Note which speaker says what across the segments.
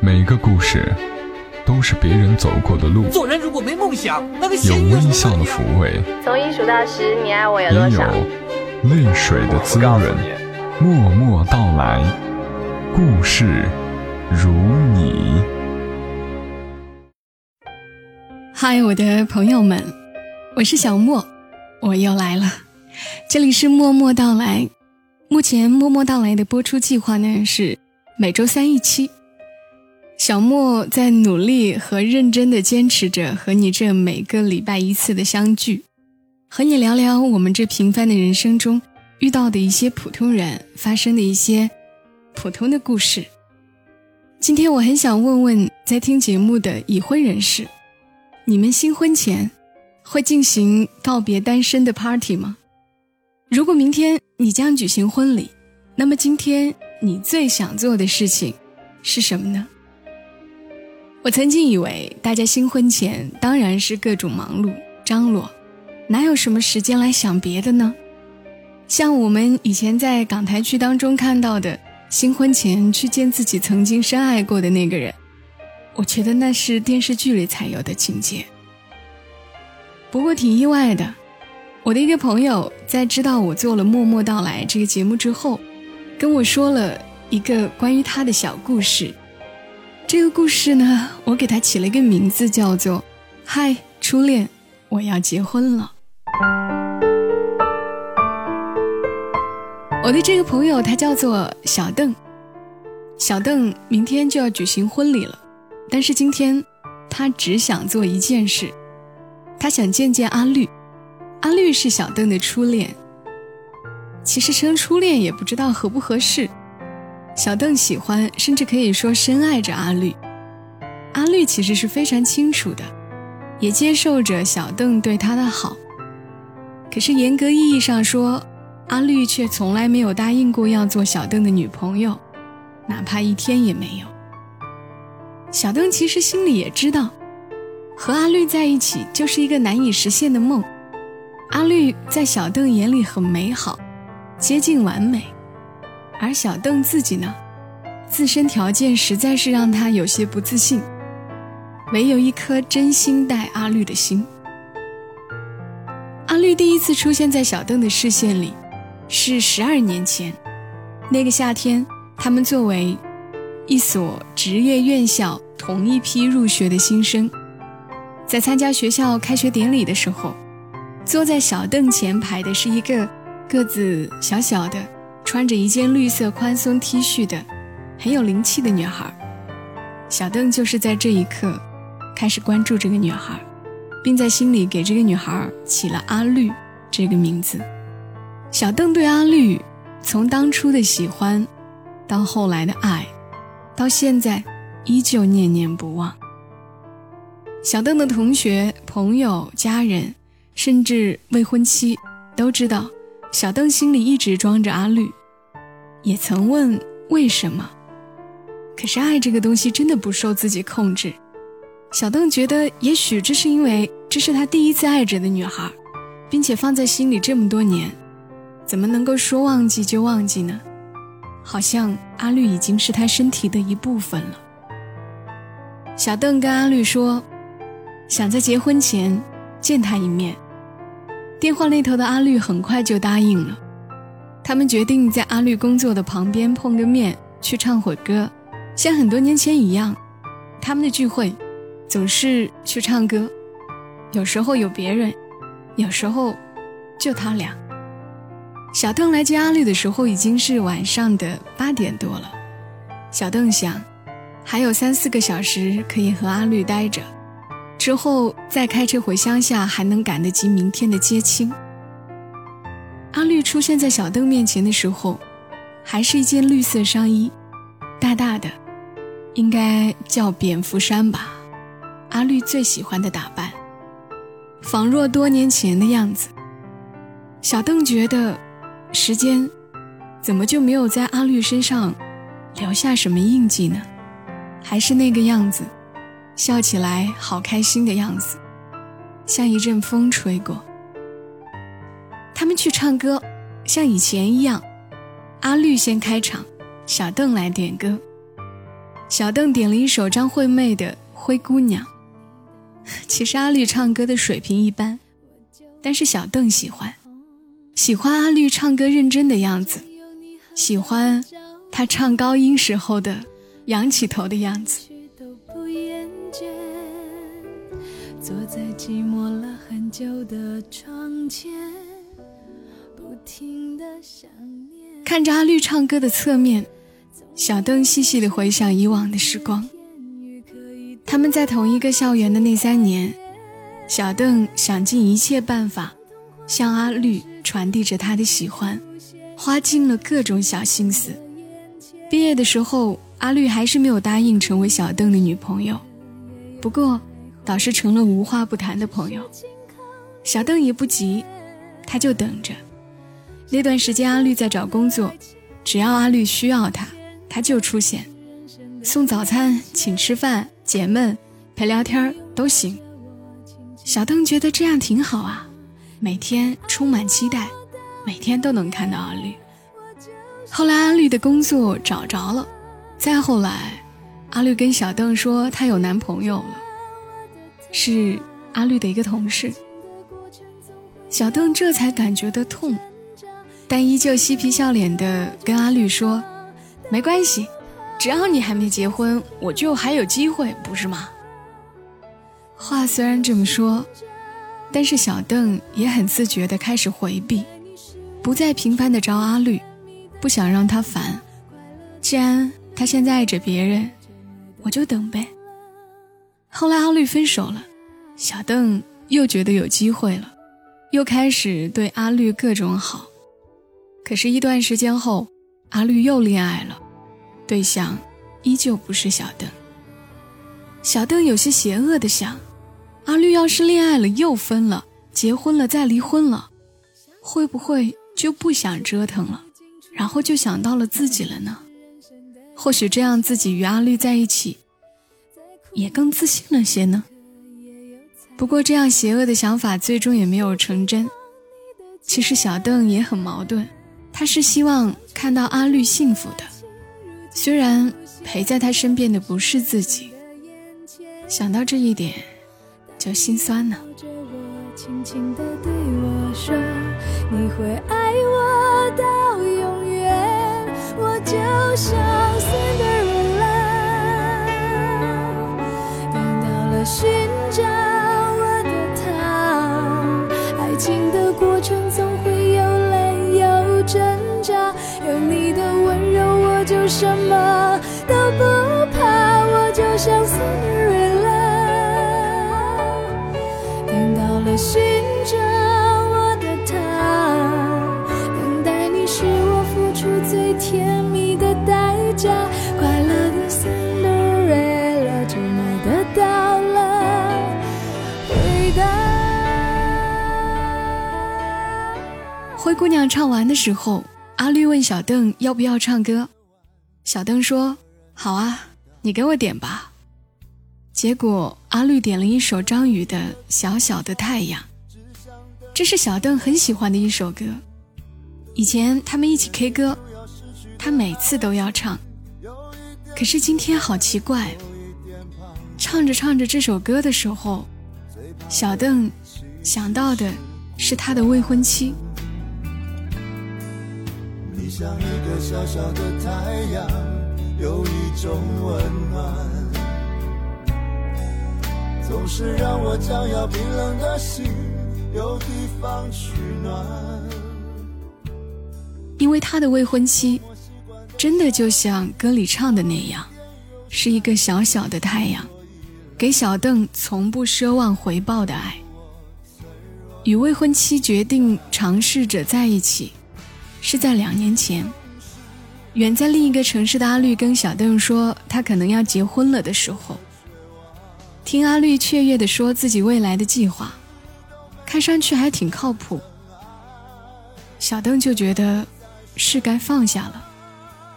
Speaker 1: 每个故事都是别人走过的路，
Speaker 2: 做人如果没梦想，那个
Speaker 1: 有微笑的抚慰，
Speaker 3: 从一数到十，你爱我有
Speaker 1: 也有
Speaker 3: 多少？
Speaker 1: 泪水的滋润。默默到来，故事如你。
Speaker 4: 嗨，我的朋友们，我是小莫，我又来了。这里是默默到来。目前默默到来的播出计划呢是每周三一期。小莫在努力和认真的坚持着，和你这每个礼拜一次的相聚，和你聊聊我们这平凡的人生中遇到的一些普通人发生的一些普通的故事。今天我很想问问在听节目的已婚人士，你们新婚前会进行告别单身的 party 吗？如果明天你将举行婚礼，那么今天你最想做的事情是什么呢？我曾经以为大家新婚前当然是各种忙碌张罗，哪有什么时间来想别的呢？像我们以前在港台剧当中看到的，新婚前去见自己曾经深爱过的那个人，我觉得那是电视剧里才有的情节。不过挺意外的，我的一个朋友在知道我做了《默默到来》这个节目之后，跟我说了一个关于他的小故事。这个故事呢，我给他起了一个名字，叫做“嗨，初恋，我要结婚了”。我的这个朋友他叫做小邓，小邓明天就要举行婚礼了，但是今天他只想做一件事，他想见见阿绿。阿绿是小邓的初恋，其实称初恋也不知道合不合适。小邓喜欢，甚至可以说深爱着阿绿。阿绿其实是非常清楚的，也接受着小邓对他的好。可是严格意义上说，阿绿却从来没有答应过要做小邓的女朋友，哪怕一天也没有。小邓其实心里也知道，和阿绿在一起就是一个难以实现的梦。阿绿在小邓眼里很美好，接近完美。而小邓自己呢，自身条件实在是让他有些不自信，唯有一颗真心待阿绿的心。阿绿第一次出现在小邓的视线里，是十二年前，那个夏天，他们作为一所职业院校同一批入学的新生，在参加学校开学典礼的时候，坐在小邓前排的是一个个子小小的。穿着一件绿色宽松 T 恤的，很有灵气的女孩，小邓就是在这一刻开始关注这个女孩，并在心里给这个女孩起了阿绿这个名字。小邓对阿绿从当初的喜欢，到后来的爱，到现在依旧念念不忘。小邓的同学、朋友、家人，甚至未婚妻都知道。小邓心里一直装着阿绿，也曾问为什么。可是爱这个东西真的不受自己控制。小邓觉得，也许这是因为这是他第一次爱着的女孩，并且放在心里这么多年，怎么能够说忘记就忘记呢？好像阿绿已经是他身体的一部分了。小邓跟阿绿说，想在结婚前见他一面。电话那头的阿绿很快就答应了，他们决定在阿绿工作的旁边碰个面，去唱会歌，像很多年前一样。他们的聚会总是去唱歌，有时候有别人，有时候就他俩。小邓来接阿绿的时候已经是晚上的八点多了，小邓想，还有三四个小时可以和阿绿待着。之后再开车回乡下，还能赶得及明天的接亲。阿绿出现在小邓面前的时候，还是一件绿色上衣，大大的，应该叫蝙蝠衫吧。阿绿最喜欢的打扮，仿若多年前的样子。小邓觉得，时间怎么就没有在阿绿身上留下什么印记呢？还是那个样子。笑起来好开心的样子，像一阵风吹过。他们去唱歌，像以前一样，阿绿先开场，小邓来点歌。小邓点了一首张惠妹的《灰姑娘》。其实阿绿唱歌的水平一般，但是小邓喜欢，喜欢阿绿唱歌认真的样子，喜欢他唱高音时候的仰起头的样子。坐在寂寞了很久的窗前，不停的想念。看着阿绿唱歌的侧面，小邓细细的回想以往的时光。他们在同一个校园的那三年，小邓想尽一切办法向阿绿传递着他的喜欢，花尽了各种小心思。毕业的时候，阿绿还是没有答应成为小邓的女朋友，不过倒是成了无话不谈的朋友。小邓也不急，他就等着。那段时间，阿绿在找工作，只要阿绿需要他，他就出现，送早餐，请吃饭。解闷，陪聊天都行。小邓觉得这样挺好啊，每天充满期待，每天都能看到阿绿。后来阿绿的工作找着了，再后来，阿绿跟小邓说她有男朋友了，是阿绿的一个同事。小邓这才感觉得痛，但依旧嬉皮笑脸的跟阿绿说：“没关系。”只要你还没结婚，我就还有机会，不是吗？话虽然这么说，但是小邓也很自觉的开始回避，不再频繁的找阿绿，不想让他烦。既然他现在爱着别人，我就等呗。后来阿绿分手了，小邓又觉得有机会了，又开始对阿绿各种好。可是，一段时间后，阿绿又恋爱了。对象依旧不是小邓。小邓有些邪恶的想：阿绿要是恋爱了又分了，结婚了再离婚了，会不会就不想折腾了，然后就想到了自己了呢？或许这样自己与阿绿在一起，也更自信了些呢。不过这样邪恶的想法最终也没有成真。其实小邓也很矛盾，他是希望看到阿绿幸福的。虽然陪在他身边的不是自己，想到这一点就心酸呢。你会爱我到永远，我就像什么都不怕，我就像 Cinderella，等到了寻找我的他，等待你是我付出最甜蜜的代价，快乐的 Cinderella 终于得到了回答。灰姑娘唱完的时候，阿绿问小邓要不要唱歌。小邓说：“好啊，你给我点吧。”结果阿绿点了一首张宇的《小小的太阳》，这是小邓很喜欢的一首歌。以前他们一起 K 歌，他每次都要唱。可是今天好奇怪，唱着唱着这首歌的时候，小邓想到的是他的未婚妻。你像一个小小的太阳，有一种温暖，总是让我将要冰冷的心有地方取暖。因为他的未婚妻，真的就像歌里唱的那样，是一个小小的太阳，给小邓从不奢望回报的爱。与未婚妻决定尝试着在一起。是在两年前，远在另一个城市的阿绿跟小邓说他可能要结婚了的时候，听阿绿雀跃地说自己未来的计划，看上去还挺靠谱。小邓就觉得是该放下了，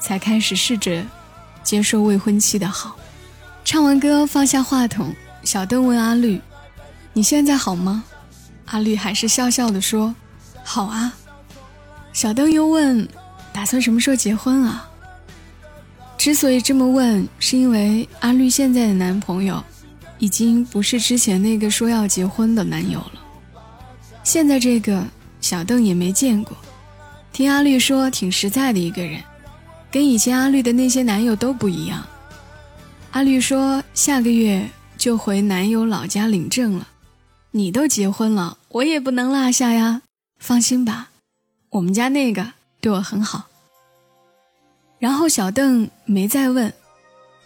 Speaker 4: 才开始试着接受未婚妻的好。唱完歌放下话筒，小邓问阿绿：“你现在好吗？”阿绿还是笑笑地说：“好啊。”小邓又问：“打算什么时候结婚啊？”之所以这么问，是因为阿绿现在的男朋友，已经不是之前那个说要结婚的男友了。现在这个小邓也没见过，听阿绿说挺实在的一个人，跟以前阿绿的那些男友都不一样。阿绿说下个月就回男友老家领证了，你都结婚了，我也不能落下呀。放心吧，我们家那个对我很好。然后小邓没再问，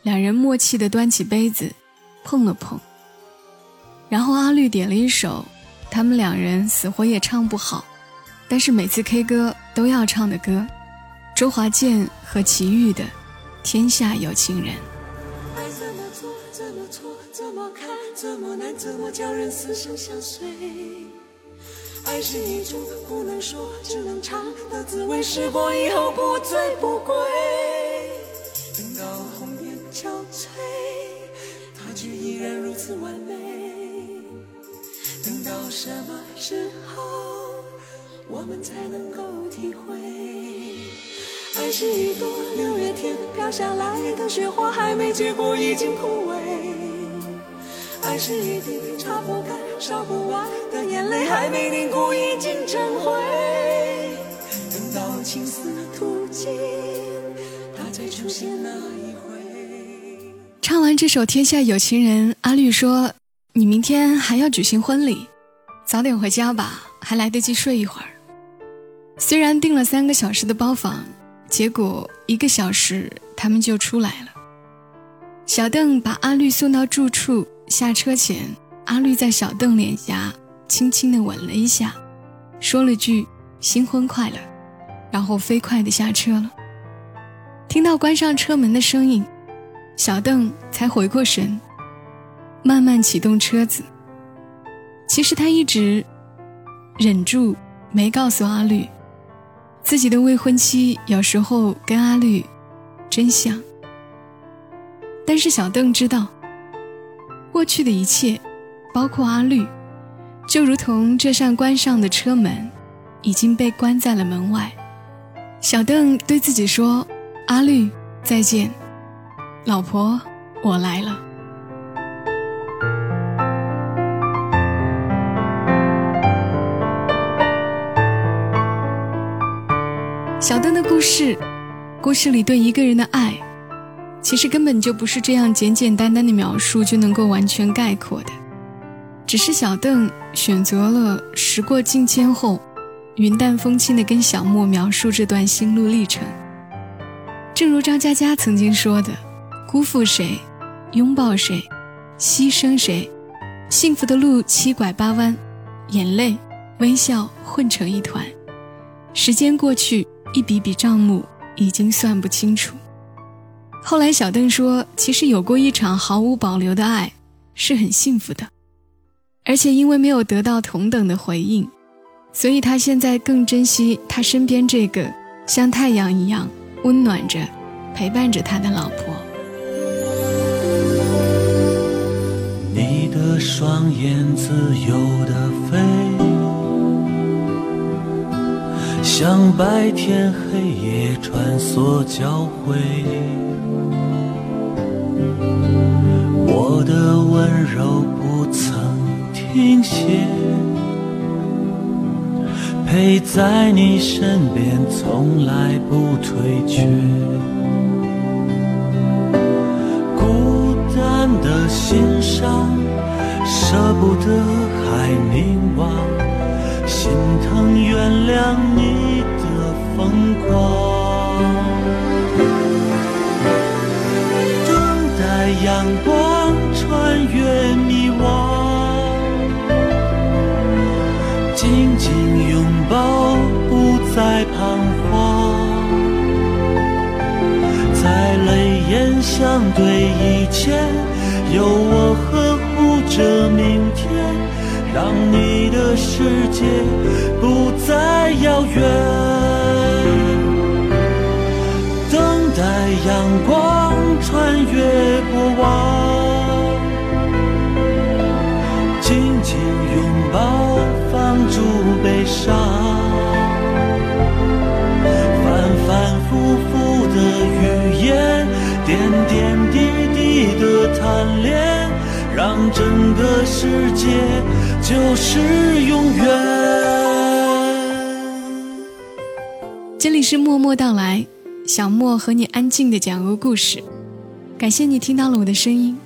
Speaker 4: 两人默契地端起杯子，碰了碰。然后阿绿点了一首他们两人死活也唱不好，但是每次 K 歌都要唱的歌，周华健和齐豫的《天下有情人》。
Speaker 2: 爱怎么做，怎么错，怎么看，怎么难，怎么叫人死生相随。爱是一种不能说，只能尝的滋味，试过以后不醉不归。等到红颜憔悴，它却依然如此完美。等到什么时候，我们才能够体会？爱是一朵六月天飘下来的雪花，还没结果已经枯萎。爱是一滴擦不干、烧不完泪，还没凝固已经成灰。等到青丝吐尽，它再出现那一回。
Speaker 4: 唱完这首《天下有情人》，阿绿说：“你明天还要举行婚礼，早点回家吧，还来得及睡一会儿。”虽然订了三个小时的包房，结果一个小时他们就出来了。小邓把阿绿送到住处。下车前，阿绿在小邓脸颊轻轻地吻了一下，说了句“新婚快乐”，然后飞快地下车了。听到关上车门的声音，小邓才回过神，慢慢启动车子。其实他一直忍住没告诉阿绿，自己的未婚妻有时候跟阿绿真像。但是小邓知道。过去的一切，包括阿绿，就如同这扇关上的车门，已经被关在了门外。小邓对自己说：“阿绿，再见，老婆，我来了。”小邓的故事，故事里对一个人的爱。其实根本就不是这样简简单单的描述就能够完全概括的，只是小邓选择了时过境迁后，云淡风轻的跟小莫描述这段心路历程。正如张嘉佳曾经说的：“辜负谁，拥抱谁，牺牲谁，幸福的路七拐八弯，眼泪、微笑混成一团。时间过去，一笔笔账目已经算不清楚。”后来，小邓说：“其实有过一场毫无保留的爱，是很幸福的。而且因为没有得到同等的回应，所以他现在更珍惜他身边这个像太阳一样温暖着、陪伴着他的老婆。”
Speaker 2: 你的双眼自由的飞，像白天黑夜穿梭交汇。我的温柔不曾停歇，陪在你身边，从来不退却。孤单的心伤，舍不得还凝望，心疼原谅你的疯狂，世界不再遥远。等待阳光穿越过往。紧紧拥抱，放逐悲伤，反反复复的语言点点滴滴的
Speaker 5: 贪恋，让整个世界就是永远。
Speaker 4: 这里是默默到来，小莫和你安静的讲个故事。感谢你听到了我的声音，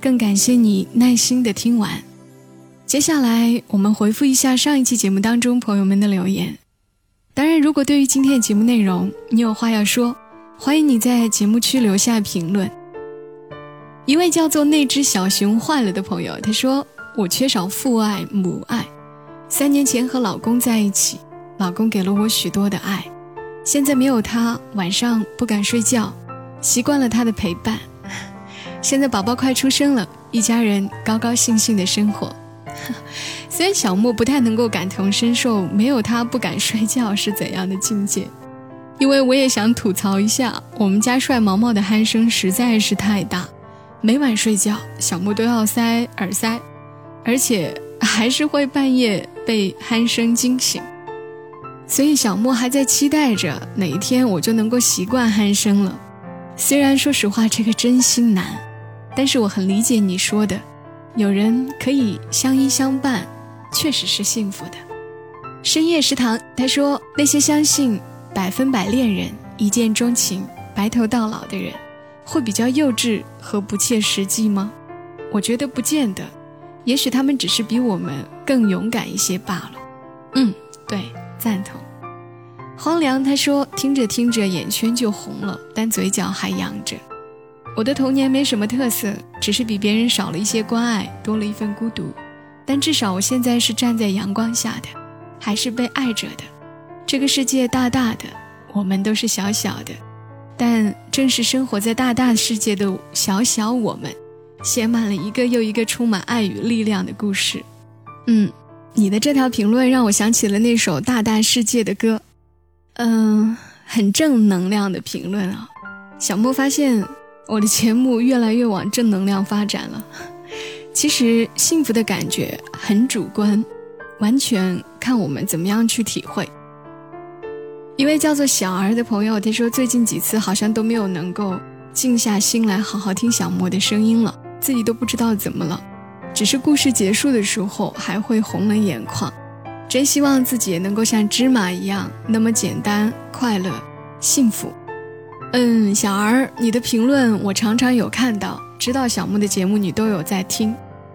Speaker 4: 更感谢你耐心的听完。接下来我们回复一下上一期节目当中朋友们的留言。当然，如果对于今天的节目内容你有话要说，欢迎你在节目区留下评论。一位叫做那只小熊坏了的朋友，他说：“我缺少父爱母爱。三年前和老公在一起，老公给了我许多的爱，现在没有他，晚上不敢睡觉，习惯了他的陪伴。现在宝宝快出生了，一家人高高兴兴的生活。”虽然小莫不太能够感同身受，没有他不敢睡觉是怎样的境界，因为我也想吐槽一下，我们家帅毛毛的鼾声实在是太大，每晚睡觉小莫都要塞耳塞，而且还是会半夜被鼾声惊醒，所以小莫还在期待着哪一天我就能够习惯鼾声了。虽然说实话这个真心难，但是我很理解你说的。有人可以相依相伴，确实是幸福的。深夜食堂，他说：“那些相信百分百恋人、一见钟情、白头到老的人，会比较幼稚和不切实际吗？我觉得不见得，也许他们只是比我们更勇敢一些罢了。”嗯，对，赞同。荒凉，他说：“听着听着，眼圈就红了，但嘴角还扬着。”我的童年没什么特色，只是比别人少了一些关爱，多了一份孤独。但至少我现在是站在阳光下的，还是被爱着的。这个世界大大的，我们都是小小的，但正是生活在大大世界的小小我们，写满了一个又一个充满爱与力量的故事。嗯，你的这条评论让我想起了那首《大大世界》的歌，嗯，很正能量的评论啊。小莫发现。我的节目越来越往正能量发展了。其实幸福的感觉很主观，完全看我们怎么样去体会。一位叫做小儿的朋友，他说最近几次好像都没有能够静下心来好好听小莫的声音了，自己都不知道怎么了，只是故事结束的时候还会红了眼眶。真希望自己能够像芝麻一样那么简单、快乐、幸福。嗯，小儿，你的评论我常常有看到，知道小木的节目你都有在听，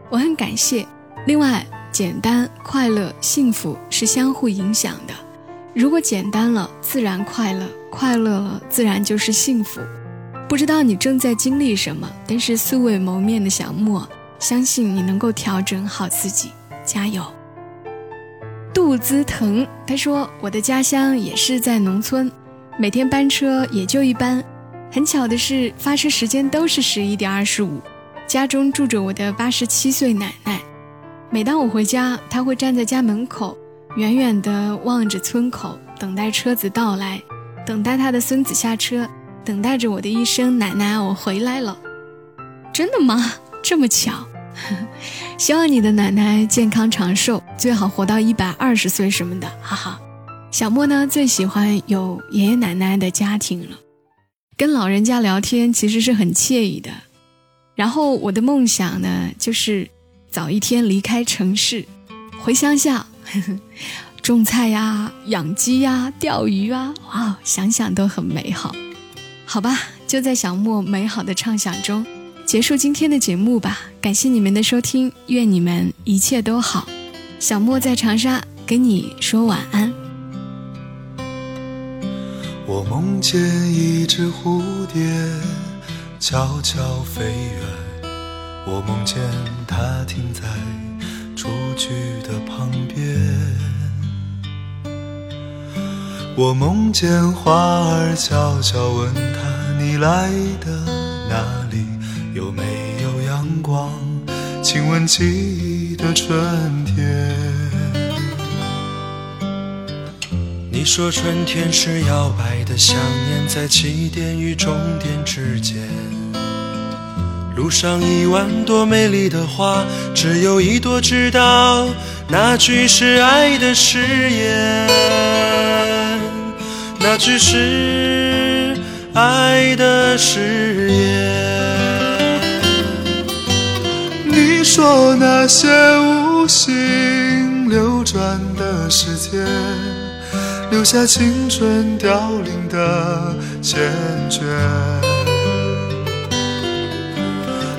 Speaker 4: 我很感谢。另外，简单、快乐、幸福是相互影响的，如果简单了，自然快乐；快乐了，自然就是幸福。不知道你正在经历什么，但是素未谋面的小莫，相信你能够调整好自己，加油。肚子疼，他说我的家乡也是在农村。每天班车也就一班，很巧的是，发车时间都是十一点二十五。家中住着我的八十七岁奶奶，每当我回家，她会站在家门口，远远地望着村口，等待车子到来，等待她的孙子下车，等待着我的一声“奶奶，我回来了”。真的吗？这么巧？希望你的奶奶健康长寿，最好活到一百二十岁什么的，哈哈。小莫呢，最喜欢有爷爷奶奶的家庭了，跟老人家聊天其实是很惬意的。然后我的梦想呢，就是早一天离开城市，回乡下，呵 呵种菜呀、养鸡呀、钓鱼啊，哇，想想都很美好。好吧，就在小莫美好的畅想中，结束今天的节目吧。感谢你们的收听，愿你们一切都好。小莫在长沙跟你说晚安。
Speaker 6: 我梦见一只蝴蝶悄悄飞远，我梦见它停在雏菊的旁边，我梦见花儿悄悄问他：你来的哪里？有没有阳光？亲吻记忆的春天。你说春天是摇摆的想念，在起点与终点之间。路上一万朵美丽的花，只有一朵知道那句是爱的誓言，那句是爱的誓言。你说那些无心流转的时间，留下青春凋零的缱绻。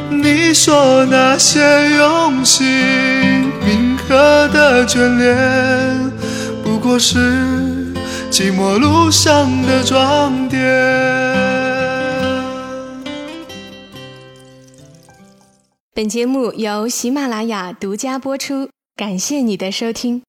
Speaker 6: 你说那些用心铭刻的眷恋，不过是寂寞路上的装点。
Speaker 4: 本节目由喜马拉雅独家播出，感谢你的收听。